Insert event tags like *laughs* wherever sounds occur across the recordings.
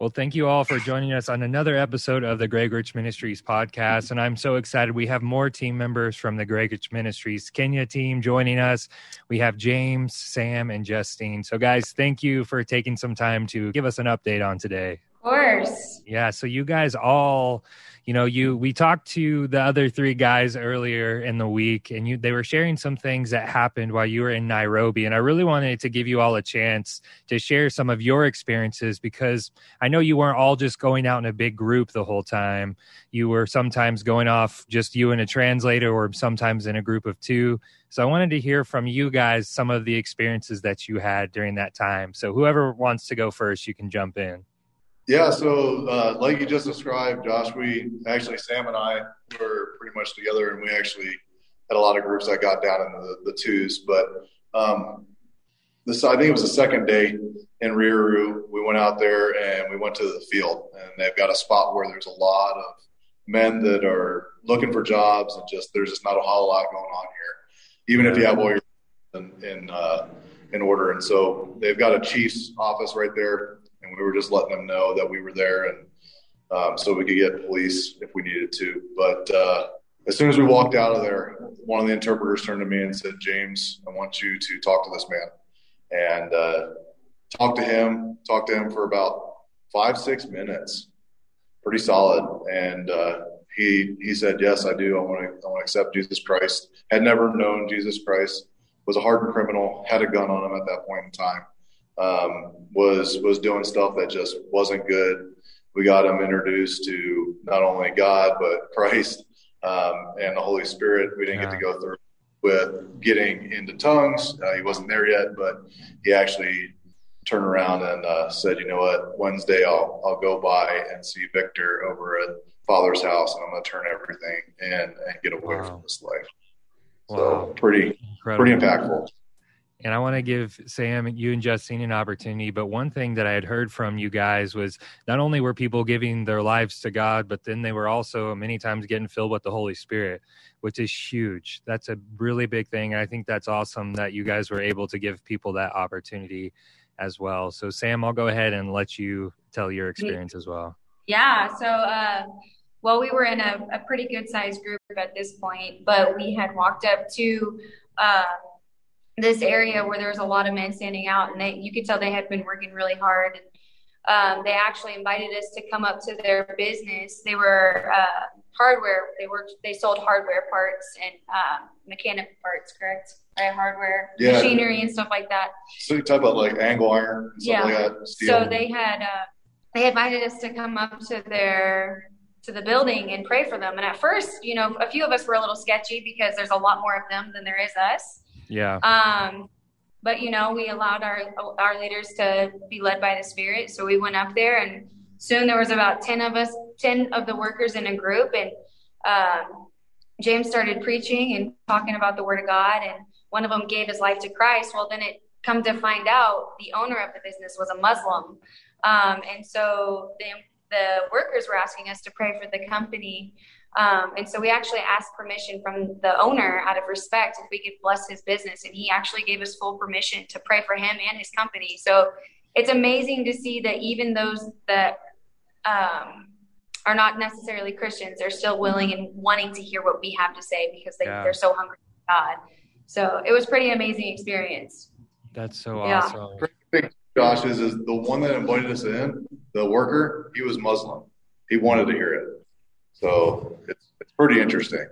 Well, thank you all for joining us on another episode of the Greg Rich Ministries podcast. And I'm so excited. We have more team members from the Greg Rich Ministries Kenya team joining us. We have James, Sam, and Justine. So, guys, thank you for taking some time to give us an update on today. Course. Yeah. So, you guys all you know you we talked to the other three guys earlier in the week and you they were sharing some things that happened while you were in Nairobi and I really wanted to give you all a chance to share some of your experiences because I know you weren't all just going out in a big group the whole time you were sometimes going off just you and a translator or sometimes in a group of two so I wanted to hear from you guys some of the experiences that you had during that time so whoever wants to go first you can jump in yeah, so uh, like you just described, Josh, we actually Sam and I were pretty much together, and we actually had a lot of groups that got down into the, the twos. But um, this, I think it was the second day in Ruiru. We went out there and we went to the field, and they've got a spot where there's a lot of men that are looking for jobs, and just there's just not a whole lot going on here, even if you have all your in in, uh, in order. And so they've got a chief's office right there and we were just letting them know that we were there, and um, so we could get police if we needed to. But uh, as soon as we walked out of there, one of the interpreters turned to me and said, "James, I want you to talk to this man," and uh, talk to him. Talked to him for about five, six minutes, pretty solid, and. Uh, he he said, "Yes, I do. I want to I want to accept Jesus Christ." Had never known Jesus Christ. Was a hardened criminal. Had a gun on him at that point in time um, was was doing stuff that just wasn't good. We got him introduced to not only God but *laughs* Christ um, and the Holy Spirit. We didn't yeah. get to go through with getting into tongues. Uh, he wasn't there yet, but he actually turned around and uh, said, "You know what? Wednesday I'll I'll go by and see Victor over at Father's house, and I'm going to turn everything in and get away wow. from this life." Wow. So pretty Incredible. pretty impactful. And I want to give Sam, you and Justine an opportunity. But one thing that I had heard from you guys was not only were people giving their lives to God, but then they were also many times getting filled with the Holy Spirit, which is huge. That's a really big thing. And I think that's awesome that you guys were able to give people that opportunity as well. So, Sam, I'll go ahead and let you tell your experience as well. Yeah. So, uh, well, we were in a, a pretty good sized group at this point, but we had walked up to, uh, this area where there was a lot of men standing out, and they you could tell they had been working really hard. And um, they actually invited us to come up to their business. They were uh, hardware. They worked. They sold hardware parts and um, mechanic parts. Correct? Right, hardware, yeah. machinery, and stuff like that. So you talk about like angle iron. yeah. Like so they had uh, they invited us to come up to their to the building and pray for them. And at first, you know, a few of us were a little sketchy because there's a lot more of them than there is us. Yeah. Um, but you know, we allowed our our leaders to be led by the Spirit, so we went up there, and soon there was about ten of us, ten of the workers in a group, and um, James started preaching and talking about the Word of God, and one of them gave his life to Christ. Well, then it come to find out the owner of the business was a Muslim, um, and so the the workers were asking us to pray for the company um, and so we actually asked permission from the owner out of respect if we could bless his business. And he actually gave us full permission to pray for him and his company. So it's amazing to see that even those that um, are not necessarily Christians, they're still willing and wanting to hear what we have to say because they, yeah. they're so hungry for God. So it was pretty amazing experience. That's so awesome. Yeah. Josh is, is the one that invited us in, the worker, he was Muslim. He wanted to hear it. So it's it's pretty interesting.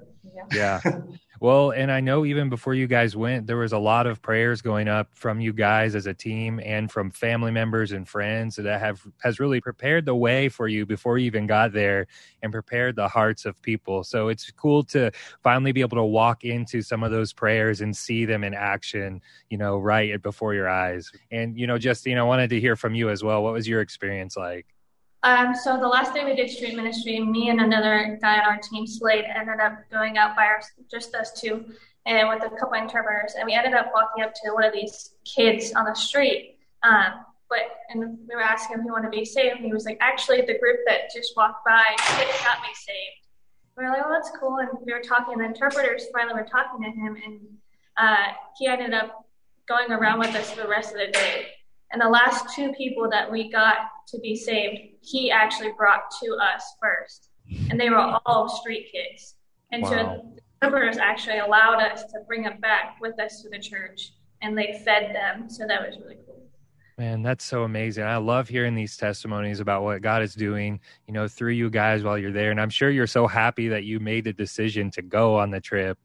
Yeah. yeah. *laughs* Well, and I know even before you guys went, there was a lot of prayers going up from you guys as a team and from family members and friends that have has really prepared the way for you before you even got there and prepared the hearts of people. So it's cool to finally be able to walk into some of those prayers and see them in action, you know, right before your eyes. And you know, Justine, I wanted to hear from you as well. What was your experience like? Um, so the last day we did street ministry, me and another guy on our team, Slade, ended up going out by our, just us two, and with a couple interpreters, and we ended up walking up to one of these kids on the street. Um, but and we were asking him if he wanted to be saved, and he was like, "Actually, the group that just walked by got me saved." We were like, "Well, that's cool," and we were talking. And the interpreters finally were talking to him, and uh, he ended up going around with us for the rest of the day. And the last two people that we got to be saved, he actually brought to us first. And they were all street kids. And wow. so the members actually allowed us to bring them back with us to the church and they fed them. So that was really cool. Man, that's so amazing. I love hearing these testimonies about what God is doing, you know, through you guys while you're there. And I'm sure you're so happy that you made the decision to go on the trip.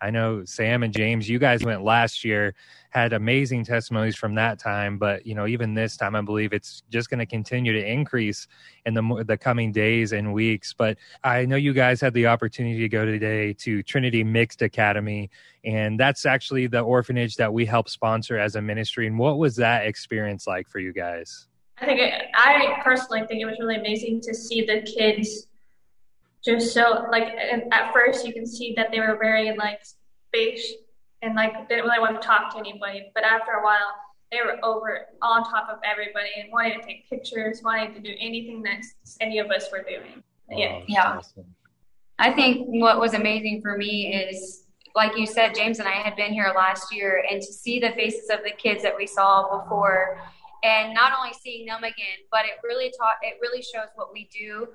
I know Sam and James, you guys went last year, had amazing testimonies from that time, but you know, even this time, I believe it's just going to continue to increase in the the coming days and weeks. But I know you guys had the opportunity to go today to Trinity Mixed Academy, and that's actually the orphanage that we help sponsor as a ministry. And what was that experience like for you guys? I think it, I personally think it was really amazing to see the kids just so like at first you can see that they were very like space and like didn't really want to talk to anybody. But after a while, they were over on top of everybody and wanted to take pictures, wanted to do anything that any of us were doing. yeah, yeah. Awesome. I think what was amazing for me is like you said, James and I had been here last year, and to see the faces of the kids that we saw before, and not only seeing them again, but it really taught. It really shows what we do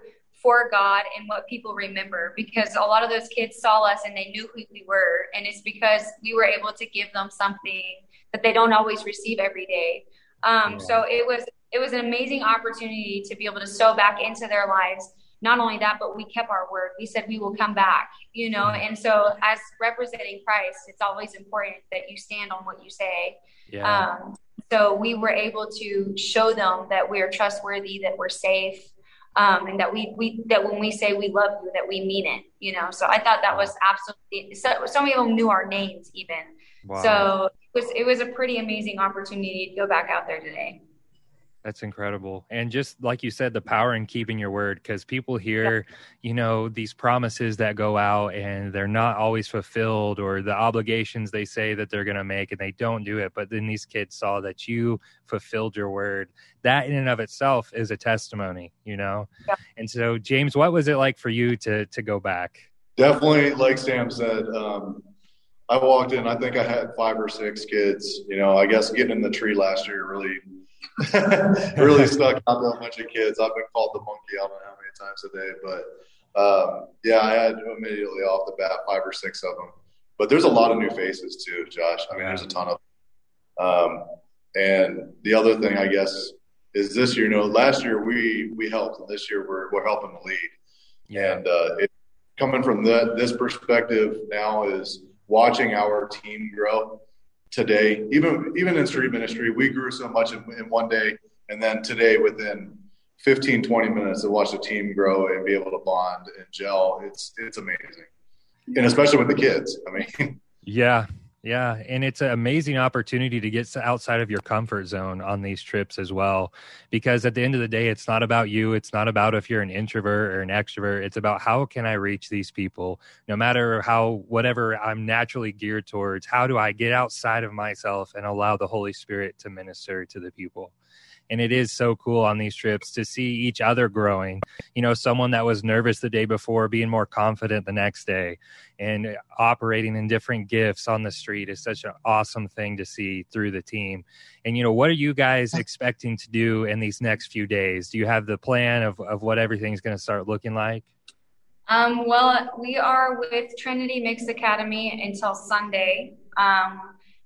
for God and what people remember because a lot of those kids saw us and they knew who we were. And it's because we were able to give them something that they don't always receive every day. Um, so it was it was an amazing opportunity to be able to sow back into their lives. Not only that, but we kept our word. We said we will come back, you know. And so, as representing Christ, it's always important that you stand on what you say. Yeah. Um, so we were able to show them that we are trustworthy, that we're safe, um, and that we we that when we say we love you, that we mean it. You know, so I thought that was absolutely. So, some of them knew our names even. Wow. So it was it was a pretty amazing opportunity to go back out there today. That's incredible. And just like you said, the power in keeping your word, because people hear, you know, these promises that go out and they're not always fulfilled or the obligations they say that they're going to make and they don't do it. But then these kids saw that you fulfilled your word. That in and of itself is a testimony, you know? Yeah. And so, James, what was it like for you to, to go back? Definitely, like Sam said, um, I walked in, I think I had five or six kids. You know, I guess getting in the tree last year really *laughs* really stuck out to a bunch of kids. I've been called the monkey. I don't know how many times a day, but um, yeah, I had immediately off the bat five or six of them. But there's a lot of new faces too, Josh. I mean, there's a ton of. Um, and the other thing, I guess, is this year. You know, last year we we helped, and this year we're we're helping the lead. Yeah. And uh, it, coming from that this perspective now is watching our team grow today. Even even in street ministry, we grew so much in, in one day, and then today within 15, 20 minutes to watch the team grow and be able to bond and gel. It's it's amazing, and especially with the kids. I mean, yeah, yeah, and it's an amazing opportunity to get outside of your comfort zone on these trips as well. Because at the end of the day, it's not about you. It's not about if you're an introvert or an extrovert. It's about how can I reach these people, no matter how, whatever I'm naturally geared towards, how do I get outside of myself and allow the Holy Spirit to minister to the people? And it is so cool on these trips to see each other growing. You know someone that was nervous the day before being more confident the next day and operating in different gifts on the street is such an awesome thing to see through the team. And you know what are you guys expecting to do in these next few days? Do you have the plan of, of what everything's going to start looking like? Um, well we are with trinity mixed academy until sunday. Um,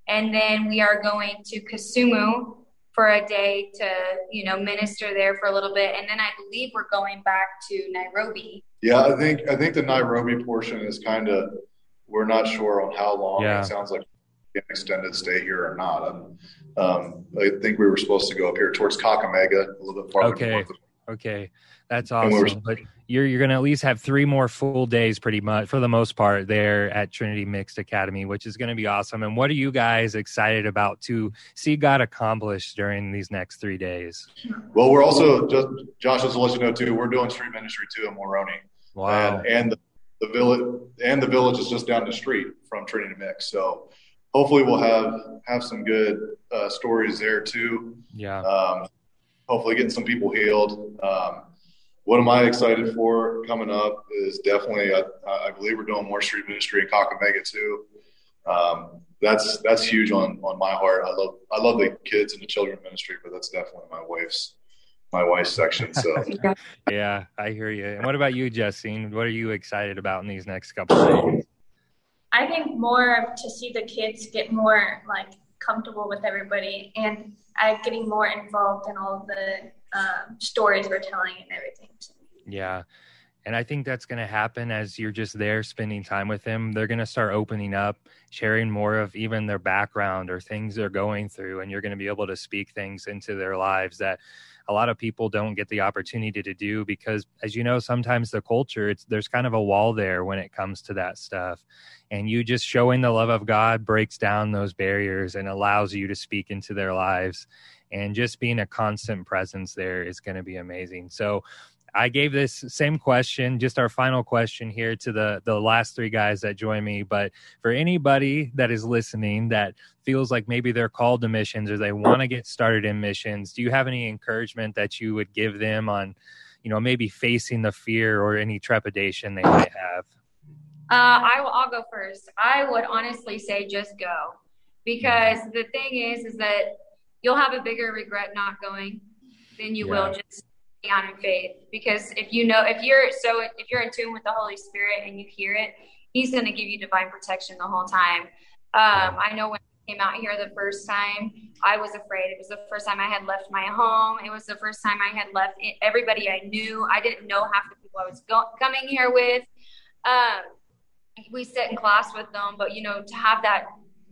and then we are going to kisumu for a day to you know minister there for a little bit. And then i believe we're going back to nairobi. Yeah i think i think the nairobi portion is kind of we're not sure on how long. Yeah. it sounds like an extended stay here or not. Um, um, i think we were supposed to go up here towards kakamega a little bit farther okay okay that's awesome. But you're you're going to at least have three more full days, pretty much for the most part, there at Trinity Mixed Academy, which is going to be awesome. And what are you guys excited about to see God accomplish during these next three days? Well, we're also just Josh, just to let you know too, we're doing street ministry too in Moroni. Wow. And, and the, the village and the village is just down the street from Trinity Mix. So hopefully we'll have have some good uh, stories there too. Yeah. Um, hopefully getting some people healed. Um, what am I excited for coming up is definitely, I, I believe we're doing more street ministry in Kakamega too. Um, that's that's huge on on my heart. I love I love the kids and the children ministry, but that's definitely my wife's my wife's section. So *laughs* yeah, I hear you. And what about you, Justine? What are you excited about in these next couple of days? I think more to see the kids get more like comfortable with everybody and uh, getting more involved in all the um, stories we're telling and everything. Yeah. And I think that's going to happen as you're just there spending time with them. They're going to start opening up, sharing more of even their background or things they're going through. And you're going to be able to speak things into their lives that a lot of people don't get the opportunity to do because as you know sometimes the culture it's there's kind of a wall there when it comes to that stuff and you just showing the love of god breaks down those barriers and allows you to speak into their lives and just being a constant presence there is going to be amazing so I gave this same question, just our final question here to the the last three guys that join me. But for anybody that is listening that feels like maybe they're called to missions or they want to get started in missions, do you have any encouragement that you would give them on, you know, maybe facing the fear or any trepidation they might have? Uh, I will. I'll go first. I would honestly say just go, because the thing is, is that you'll have a bigger regret not going than you yeah. will just on in faith. Because if you know if you're so if you're in tune with the holy spirit and you hear it he's going to give you divine protection the whole time. Um, i know when i came out here the first time i was afraid. It was the first time i had left my home. It was the first time i had left everybody i knew. I didn't know half the people i was go- coming here with. Um, we sit in class with them but you know to have that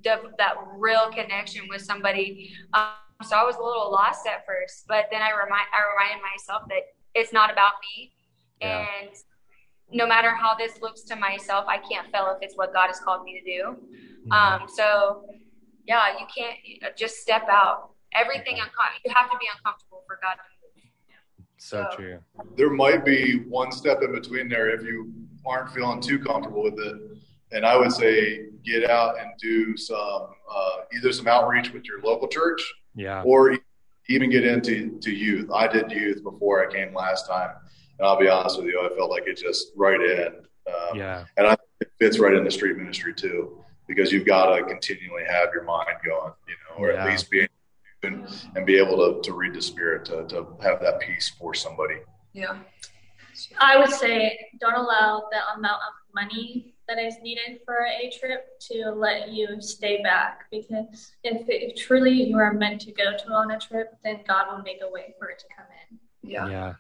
that real connection with somebody um, so I was a little lost at first, but then I remind I reminded myself that it's not about me, yeah. and no matter how this looks to myself, I can't fail if it's what God has called me to do. Mm-hmm. Um, so yeah, you can't just step out. Everything uncom- you have to be uncomfortable for God to move. So, so true. There might be one step in between there if you aren't feeling too comfortable with it. And I would say get out and do some uh, either some outreach with your local church yeah. Or even get into to youth. I did youth before I came last time, and I'll be honest with you, I felt like it just right in. Um, yeah. And I it fits right in the street ministry too, because you've got to continually have your mind going, you know, or yeah. at least be and, and be able to, to read the spirit to, to have that peace for somebody. Yeah. I would say don't allow the amount of money that is needed for a trip to let you stay back. Because if, if truly you are meant to go to on a trip then god will make a way for it to come in. Yeah. Yeah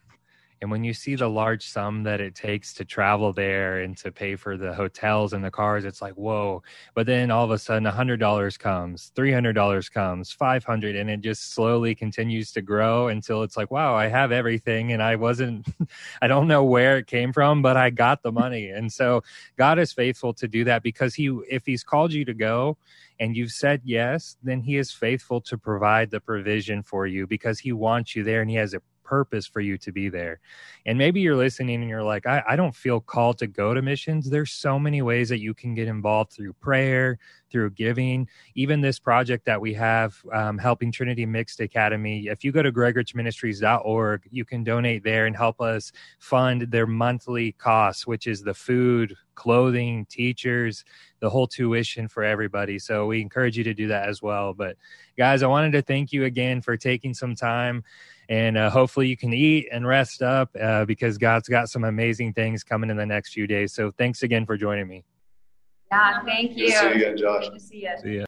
and when you see the large sum that it takes to travel there and to pay for the hotels and the cars, it's like, whoa. But then all of a sudden, $100 comes, $300 comes, 500 and it just slowly continues to grow until it's like, wow, I have everything. And I wasn't, *laughs* I don't know where it came from, but I got the money. And so God is faithful to do that because he, if he's called you to go, and you've said yes, then he is faithful to provide the provision for you because he wants you there and he has a purpose for you to be there. And maybe you're listening and you're like, I, I don't feel called to go to missions. There's so many ways that you can get involved through prayer, through giving. Even this project that we have, um, helping Trinity Mixed Academy, if you go to gregrichministries.org, you can donate there and help us fund their monthly costs, which is the food, clothing, teachers, the whole tuition for everybody. So we encourage you to do that as well. But guys, I wanted to thank you again for taking some time and uh, hopefully you can eat and rest up uh, because God's got some amazing things coming in the next few days. So thanks again for joining me. Yeah, thank you. Good to see you again, Josh. Good to see you. See you.